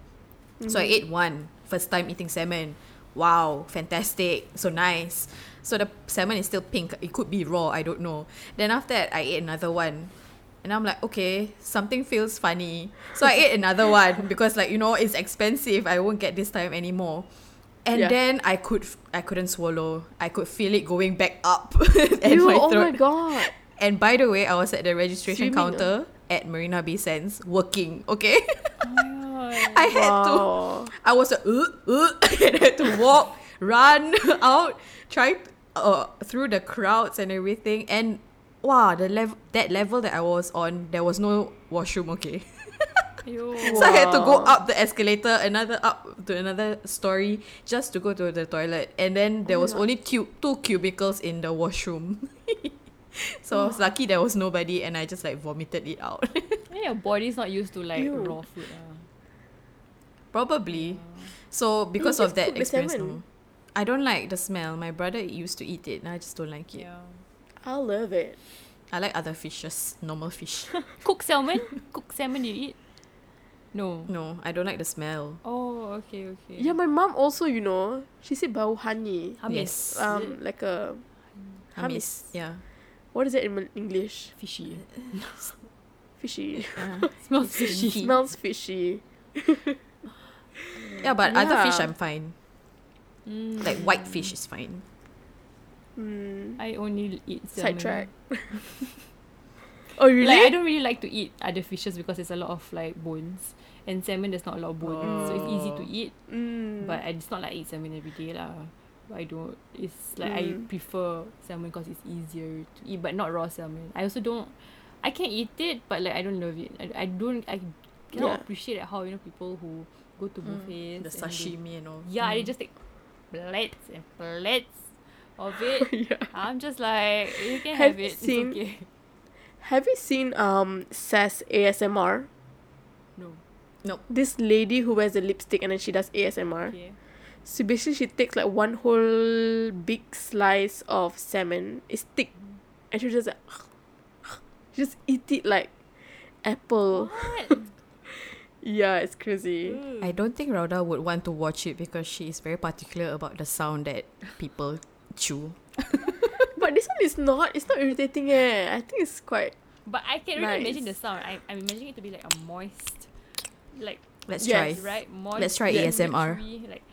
So I Mhm. ate one first time eating salmon. Wow, fantastic, so nice. So the salmon is still pink. It could be raw, I don't know. Then after that, I ate another one. And I'm like, okay, something feels funny. So I ate another *laughs* one because like, you know, it's expensive. I won't get this time anymore. And Yeah. then I could I couldn't swallow. I could feel it going back up *laughs* in Ew, my oh my god. And by the way, I was at the registration Swimming, counter at Marina Bay Sands working, okay? oh. *laughs* I had to. I was like, uh, uh, *laughs* I had to walk, run *laughs* out, try uh, through the crowds and everything. And wow, the level that level that I was on, there was no washroom. Okay, Yo. so I had to go up the escalator, another up to another story just to go to the toilet. And then there Oh was only cu- two cubicles in the washroom. *laughs* so I was lucky there was nobody, and I just like vomited it out. *laughs* Yeah, your body's not used to like Ew. raw food. ah. Probably. So because of that experience, no. I don't like the smell. My brother used to eat it, and I just don't like it. Yeah. I love it. I like other fishes, normal fish. *laughs* Cooked salmon? Cooked salmon you eat? No. no, I don't like the smell. Oh, okay, okay. Yeah, my mom also, you know, she said bau honey. Hummus. Yes. Um, like a Hummus. Yeah. What is it in English? fishy. *laughs* Fishy. *laughs* Uh, Smells fishy. Smells fishy. *laughs* yeah, but other fish I'm fine. Mm. Like white fish is fine. Hmm. I only eat salmon. Sidetrack. oh really? Like I don't really like to eat other fishes because there's a lot of like bones. And salmon there's not a lot of bones. So it's easy to Oh. eat. Mm. But I- it's not like I eat salmon every day lah. But I don't it's like I Mm. prefer salmon because it's easier to eat but not raw salmon. I also don't I can eat it but like I don't love it. I, I don't I cannot Yeah. appreciate how you know people who go to buffets Mm. The and they- sashimi and all. yeah, they Mm. just take plates and plates of *laughs* it. yeah. I'm just like you can Have have, you it. seen- It's okay. Have you seen um SAS-ASMR? No no. This lady who wears a lipstick and then she does ASMR. Okay. So basically, she takes like one whole big slice of salmon. It's thick, and she just like, she *sighs* just eat it like apple. What? *laughs* Yeah, it's crazy. I don't think Rhoda would want to watch it because she is very particular about the sound that people chew. *laughs* But this one is not. It's not irritating. Eh, I think it's quite. But I can really imagine the sound. I, I'm imagining it to be like a moist, like Let's Yes. try. right moist. Let's try yes, ASMR. Like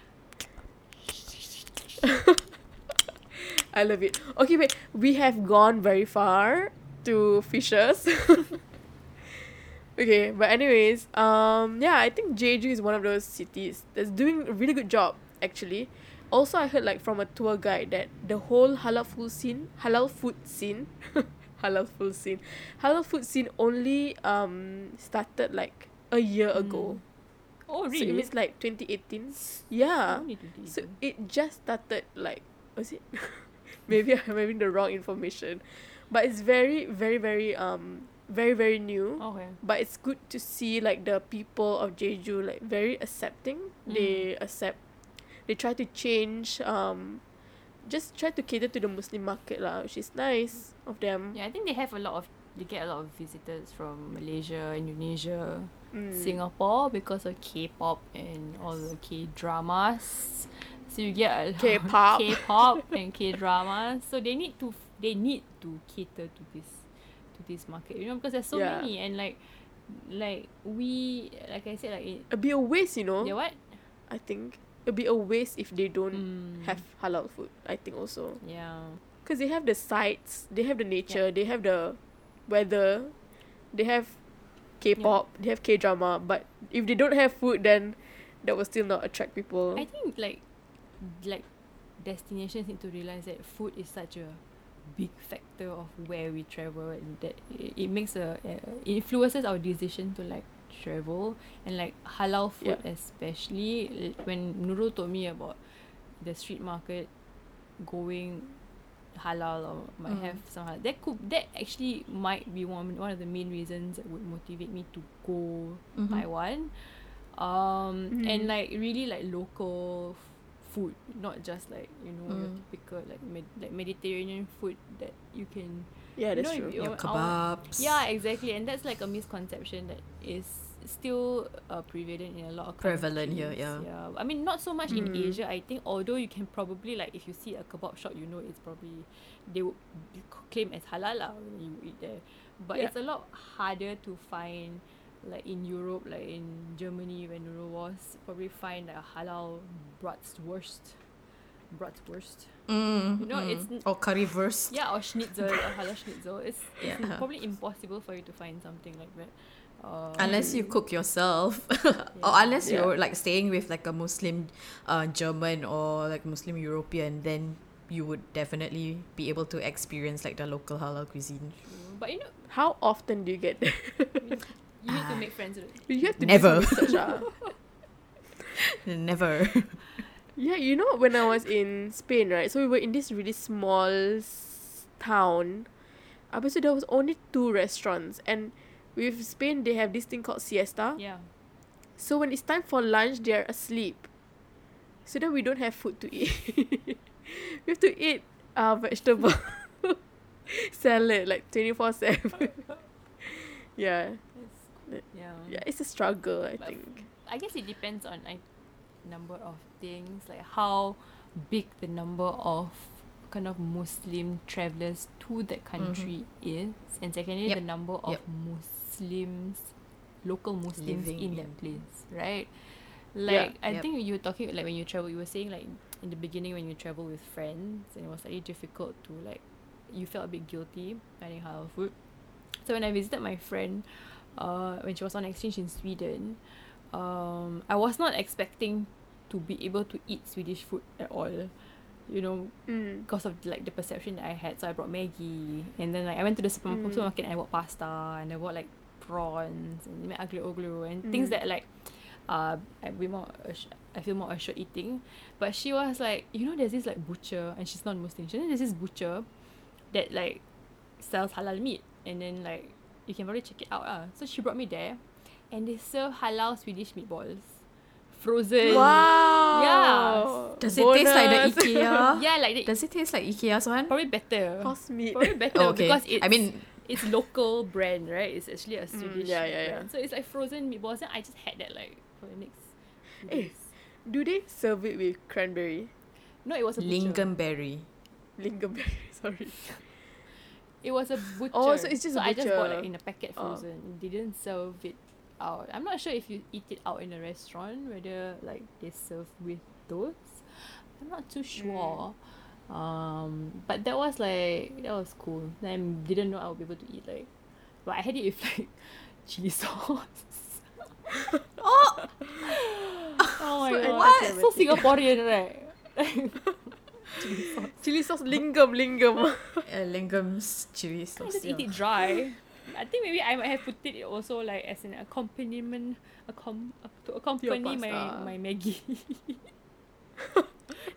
*laughs* I love it. Okay, wait. We have gone very far to fishes. *laughs* okay, but anyways, um, yeah, I think Jeju is one of those cities that's doing a really good job actually. Also, I heard like from a tour guide that the whole halal food scene, halal food scene, *laughs* halal food scene, halal food scene only um started like a year ago. Oh So really? it means like 2018. Yeah. 2018. So it just started like was it? *laughs* Maybe I'm having the wrong information, but it's very very very um very very new. okay. But it's good to see like the people of Jeju like very accepting. They accept they try to change um just try to cater to the muslim market lah which is nice of them Yeah, I think they have a lot of they get a lot of visitors from Malaysia, Indonesia, Mm. Singapore because of K-pop and all the K-dramas. So you get a lot K-pop. of K-pop *laughs* and K-dramas. So they need to they need to cater to this to this market, you know, because there's so Yeah. many and like like we like I said like it, it'd be a waste you know yeah what i think it'd be a waste if they don't Mm. have halal food i think also yeah because they have the sights they have the nature they have the weather they have k-pop they have k-drama but if they don't have food then that will still not attract people. I think like like destinations need to realize that food is such a big factor of where we travel and that it, it makes a uh, influences our decision to like travel and like halal food especially when Nurul told me about the street market going halal or might Mm. have some halal, that could that actually might be one one of the main reasons that would motivate me to go Mhm. Taiwan um Mm. and like really like local f- food not just like you know your Mm. typical like med- like Mediterranean food that you can yeah that's you know, true Your kebabs. yeah exactly and that's like a misconception that is still uh, prevalent in a lot of countries. Prevalent here, countries. yeah. I mean not so much in Mm. Asia I think although you can probably like if you see a kebab shop you know it's probably they would claim as halal lah when you eat there but Yeah. it's a lot harder to find like in Europe like in Germany when Nurul was probably find a halal bratwurst bratwurst Mm, You know, mm. it's or currywurst. yeah or schnitzel halal schnitzel it's, it's Yeah. probably impossible for you to find something like that uh, Unless you cook yourself, *laughs* or unless Yeah. you're like staying with like a Muslim, uh, German or like Muslim European, then you would definitely be able to experience like the local halal cuisine. true. but you know how often do you get there you need to Ah. make *laughs* friends with it you have to Never. do research ah. *laughs* Never. Yeah, you know when I was in Spain, right? So we were in this really small s- town. Habis tu there was only two restaurants and with Spain they have this thing called siesta. yeah So when it's time for lunch they are asleep. So then we don't have food to eat. *laughs* we have to eat uh vegetable *laughs* salad like 24/7. *laughs* yeah. it's, yeah Yeah, it's a struggle, I But think. I guess it depends on like number of things like how big the number of kind of Muslim travelers to that country is and secondly Yep. the number of Yep. Muslims local Muslims Living in in- that place right like I Yep. think you were talking like when you travel you were saying like in the beginning when you travel with friends and it was slightly difficult to like you felt a bit guilty finding halal food so when I visited my friend uh, when she was on exchange in Sweden um, I was not expecting to be able to eat Swedish food at all you know Mm. because of like the perception that I had so I brought Maggi and then like I went to the super- Mm. supermarket and I bought pasta and I bought like prawns and aglio olio and things Mm. that like uh I be more assu- I feel more assured eating but she was like you know there's this like butcher and she's not Muslim she there's this butcher that like sells halal meat and then like you can probably check it out ah so she brought me there and they serve halal Swedish meatballs frozen Wow. Yeah. Does it taste like the IKEA? *laughs* yeah like they, Does it taste like IKEA's one? probably better Horse meat. probably better Oh, okay. because it's I mean, it's local brand right it's actually a Swedish yeah, yeah, yeah. brand so it's like frozen meatballs and I just had that like for the next few Eh. Do they serve it with cranberry? no it was a butcher. lingonberry. Lingonberry, *laughs* sorry. it was a butcher Oh, so it's just i just bought it like in a packet Oh. frozen they didn't serve it out I'm not sure if you eat it out in a restaurant whether like they serve with those I'm not too sure um but that was like that was cool I didn't know I would be able to eat like but I had it with like *laughs* chili sauce *laughs* Oh, Oh my So god. anti-Semitic. So Singaporean, right? Chili sauce chilli sauce Lingham Lingham. *laughs* uh, Lingham's chili sauce I just eat it dry. I think maybe I might have put it also like as an accompaniment accom- to accompany my, my Maggi.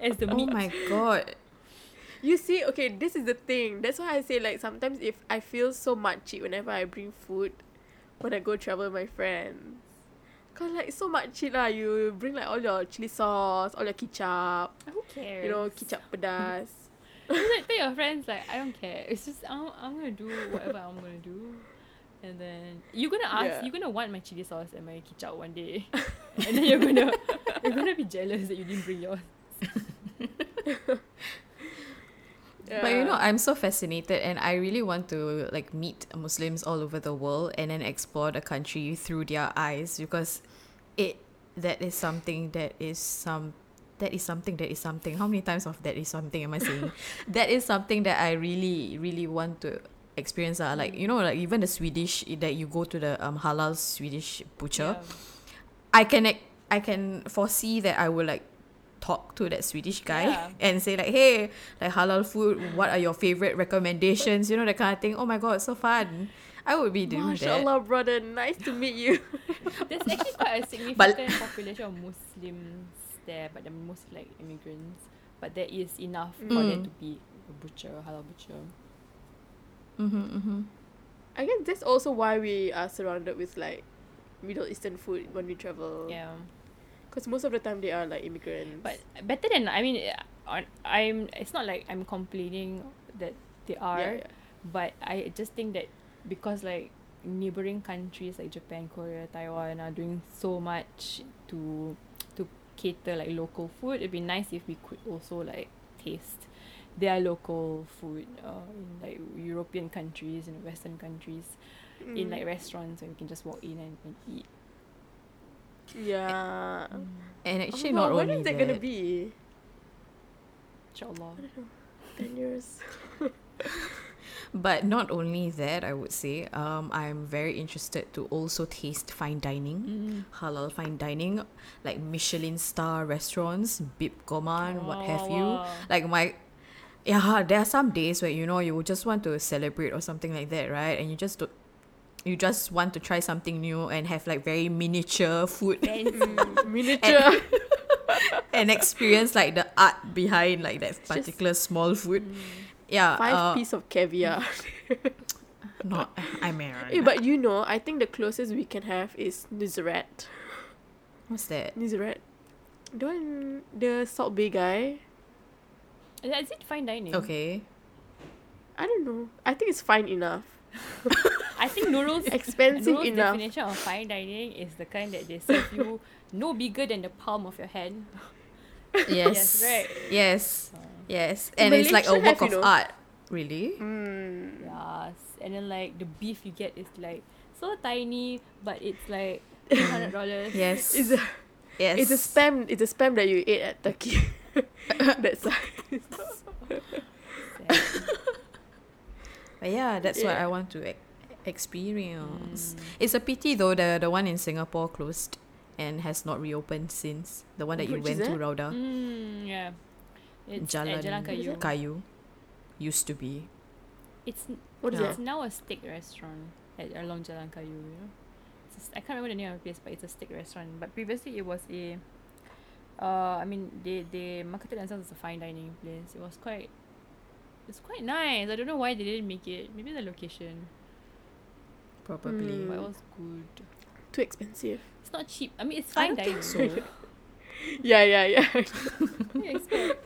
as the meat. Oh my god. You see, okay, this is the thing. That's why I say like sometimes if I feel so muchy whenever I bring food when I go travel with my friends. Cause like so much lah. You bring like all your chili sauce, all your ketchup. Who cares? You know, ketchup pedas. *laughs* *laughs* Like tell your friends like I don't care. It's just I'm I'm gonna do whatever I'm gonna do. And then you're gonna ask, Yeah. you're gonna want my chili sauce and my ketchup one day, *laughs* and then you're gonna you're gonna be jealous that you didn't bring yours. But you know, I'm so fascinated and I really want to like meet Muslims all over the world and then explore the country through their eyes because it that is something that is some that is something that is something. How many times of that is something am I saying? *laughs* that is something that I really, really want to experience. Uh. Like, you know, like even the Swedish that you go to the um halal Swedish butcher. Yeah. I can I can foresee that I will like talk to that Swedish guy Yeah. *laughs* and say like, hey, like halal food, what are your favorite recommendations? You know that kind of thing. Oh my god, so fun! I would be doing that. Mashallah, brother. Nice to meet you. *laughs* There's actually quite a significant population of Muslims there, but they're mostly like immigrants. But there is enough for there Mm. to be a butcher, a halal butcher. Mm-hmm, mm-hmm. I guess that's also why we are surrounded with like Middle Eastern food when we travel. Yeah. Because most of the time they are like immigrants. But better than I mean, I'm. It's not like I'm complaining that they are, yeah, yeah. but I just think that because like neighboring countries like Japan, Korea, Taiwan are doing so much to to cater like local food, it'd be nice if we could also like taste their local food uh, in like European countries and Western countries in Mm. like restaurants and we can just walk in and, and eat. Yeah. And Oh actually, my not God, when only is that that. gonna be? Inshallah. I don't know. Ten years. *laughs* But not only that, I would say, um, I'm very interested to also taste fine dining. Mm. halal fine dining, like Michelin star restaurants, Bib Gourmand, what have you. wow. Like my, yeah, there are some days where you know you just want to celebrate or something like that, right? And you just don't, you just want to try something new and have like very miniature food Fancy. *laughs* Mm, Miniature. *laughs* and experience like the art behind like that just- particular small food. Mm. Yeah, Five uh, piece of caviar. *laughs* Not, I mean, Eh, but you know, I think the closest we can have is Nusr-Et. what's that? Nusr-Et. The one, the Salt Bae guy. Is it fine dining? Okay. I don't know. I think it's fine enough. I think Nurul's Expensive Nurul's enough. definition of fine dining is the kind that they serve you no bigger than the palm of your hand. Yes. Yes, right. Yes. Uh, Yes. And it's like a work of know. art. Really? Mm. yes. And then like the beef you get is like so tiny, but it's like *laughs* two hundred dollars. Yes. It's a, yes. it's a spam. It's a spam that you ate at Turkey. *laughs* That's size. *laughs* But yeah, that's what I want to experience. Mm. It's a pity though the the one in Singapore closed and has not reopened since. The one that you Which is went to, that? Rauda. Mm, yeah. It's Jalan, at Jalan Kayu. Kayu. Used to be. It's What is Yeah. it's now a steak restaurant at along Jalan Kayu. You know, it's a s- I can't remember the name of the place, but it's a steak restaurant. But previously it was a, uh, I mean they they marketed themselves as a fine dining place. It was quite, it's quite nice. I don't know why they didn't make it. Maybe the location, Probably. but it Mm. was good. Too expensive. It's not cheap. I mean it's fine dining. so. *laughs* Yeah, yeah, yeah. What do you expect?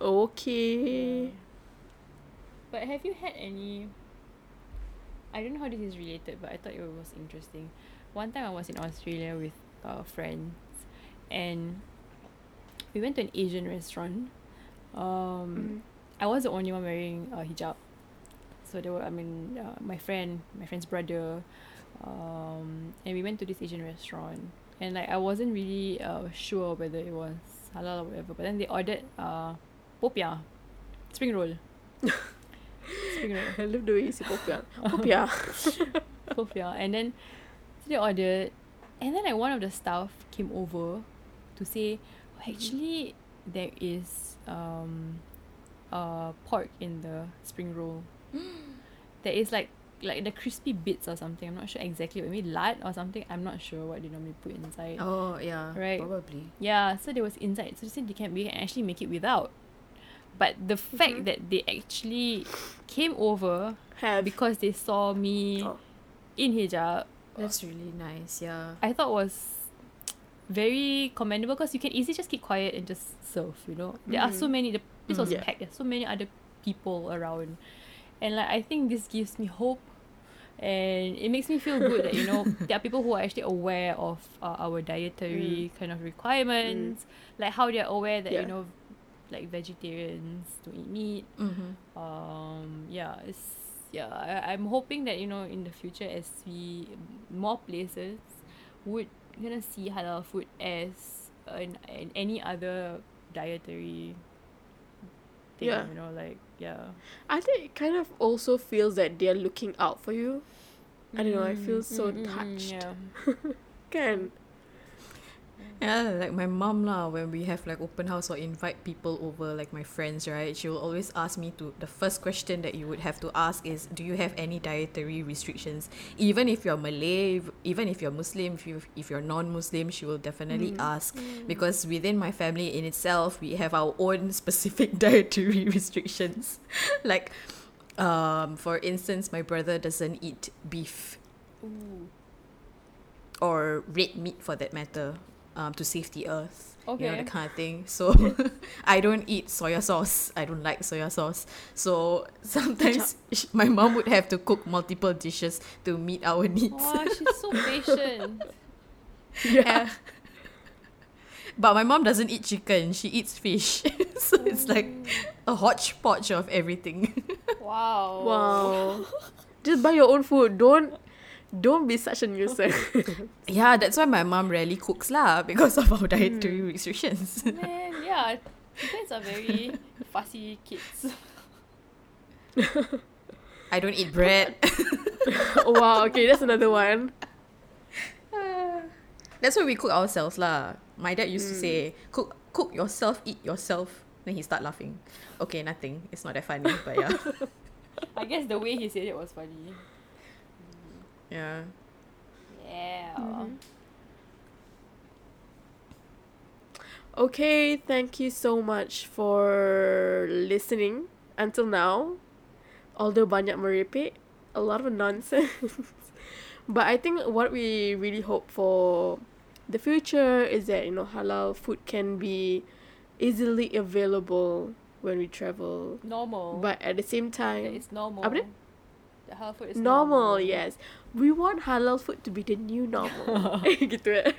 okay. But have you had any? I don't know how this is related, but I thought it was interesting. One time I was in Australia with uh, friends, and we went to an Asian restaurant. Um, Mm. I was the only one wearing a hijab, so there were. I mean, uh, my friend, my friend's brother, um, and we went to this Asian restaurant, and like I wasn't really uh, sure whether it was halal or whatever. But then they ordered uh, popia, spring roll. spring roll. *laughs* I love the way you say popiah. Popiah. *laughs* Popia. And then so they ordered and then like one of the staff came over to say oh, actually there is um uh pork in the spring roll. *gasps* there is like like the crispy bits or something. I'm not sure exactly. Maybe lard or something. I'm not sure what they normally put inside. Oh yeah. Right. Probably. Yeah, so there was inside. So they said they can we can actually make it without. But the fact Mhm. that they actually came over Have. because they saw me Oh. in hijab, That's really nice. Yeah. I thought was very commendable because you can easily just keep quiet and just serve. You know, there are so Mhm. many. The this was Yeah. packed. There's so many other people around, and like I think this gives me hope, and it makes me feel good that you know *laughs* there are people who are actually aware of uh, our dietary kind of requirements, like how they're aware that Yeah. you know, like vegetarians don't eat meat. Mm-hmm. Um, yeah, it's yeah. I, I'm hoping that you know in the future as we more places would gonna see halal food as an, an any other dietary thing. Yeah. You know, like yeah. I think it kind of also feels that they're looking out for you. I don't know, I feel so Mm, mm, mm, touched. Yeah. *laughs* Kan? Yeah, like my mom lah. When we have like open house or invite people over, like my friends, right? She will always ask me to. The first question that you would have to ask is, "Do you have any dietary restrictions?" Even if you're Malay, even if you're Muslim, if you if you're non-Muslim, she will definitely Mhm. ask because within my family in itself, we have our own *laughs* specific *laughs* dietary restrictions. *laughs* like, um, for instance, my brother doesn't eat beef Ooh. or red meat for that matter um, to save the earth. You know, Okay. that kind of thing. So *laughs* I don't eat soya sauce. I don't like soya sauce. So *laughs* sometimes sh- my mom would have to cook multiple dishes to meet our *laughs* needs. Oh, she's so patient. Yeah. But my mom doesn't eat chicken. She eats fish. so it's like a hodgepodge of everything. Wow. Wow. Just buy your own food. Don't don't be such a nuisance. *laughs* yeah, that's why my mom rarely cooks lah because of our dietary hmm. restrictions. *laughs* Man, yeah. kids are very fussy kids. *laughs* I don't eat bread. wow, okay, that's another one. *sighs* That's why we cook ourselves lah. My dad used to hmm. say, "Cook, cook yourself, eat yourself." Then he start laughing. Okay, nothing. It's not that funny, but yeah, I guess the way he said it was funny. Yeah. Yeah. Mm-hmm. Okay, thank you so much for listening until now. Although banyak merepek, a lot of nonsense. *laughs* but I think what we really hope for the future is that you know halal food can be easily available when we travel. Normal. But at the same time, is normal. Apa dia? The halal food is normal, yes. We want halal food to be the new normal. *laughs* *laughs* gitu eh.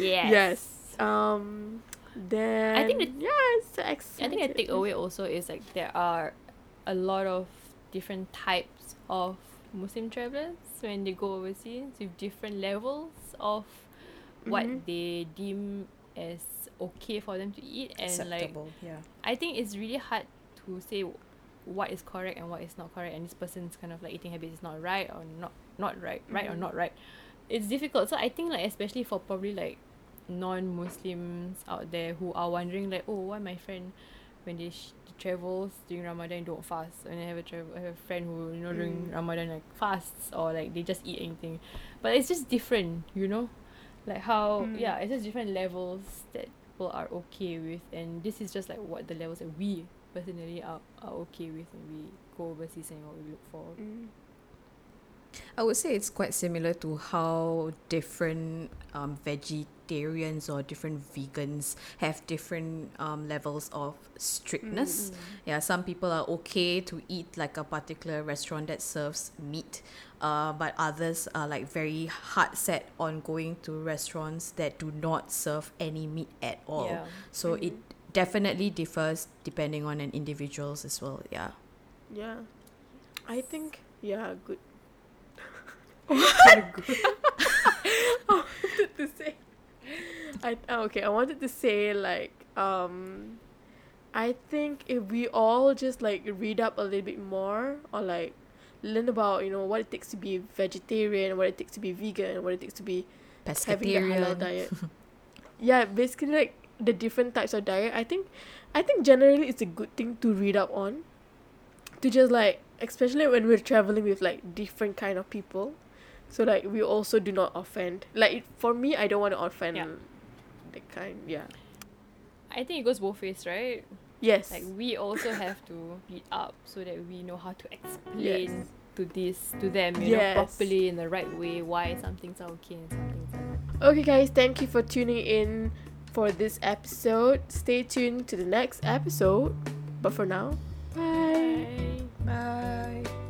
Yes. Yes. Um. Then I think the- yeah, it's so I exciting. think the takeaway also is like there are a lot of different types of Muslim travelers when they go overseas with different levels of what Mhm. they deem as okay for them to eat and like Acceptable. yeah. I think it's really hard to say what is correct and what is not correct and this person's kind of like eating habits is not right or not not right right or Mhm. not right it's difficult so I think like especially for probably like non-Muslims out there who are wondering like oh why my friend when they sh- travels during Ramadan don't fast and I have a travel I have a friend who you know during Mm. Ramadan like fasts or like they just eat anything but it's just different you know like how Mm. yeah it's just different levels that people are okay with and this is just like what the levels that we personally are, are okay with when we go overseas and what we look for Mm. I would say it's quite similar to how different um, vegetarians or different vegans have different um, levels of strictness. Yeah, some people are okay to eat like a particular restaurant that serves meat, uh, but others are like very hard set on going to restaurants that do not serve any meat at all. yeah So it definitely differs depending on an individual's as well. Yeah. Yeah. I think yeah, good. *laughs* What? *laughs* I wanted to say I oh, okay, I wanted to say like um I think if we all just like read up a little bit more or like learn about, you know, what it takes to be vegetarian, what it takes to be vegan, what it takes to be having the halal diet. yeah, basically like the different types of diet. I think I think generally it's a good thing to read up on. To just like especially when we're traveling with like different kind of people. So like we also do not offend. Like it, for me I don't want to offend Yeah. the kind yeah. I think it goes both ways right Yes. like we also have to read up so that we know how to explain Yes. to this to them, you Yes. know, properly in the right way. Why some things are okay and some things are not. Okay, guys, thank you for tuning in for this episode. Stay tuned to the next episode. But for now, bye. Bye. Bye.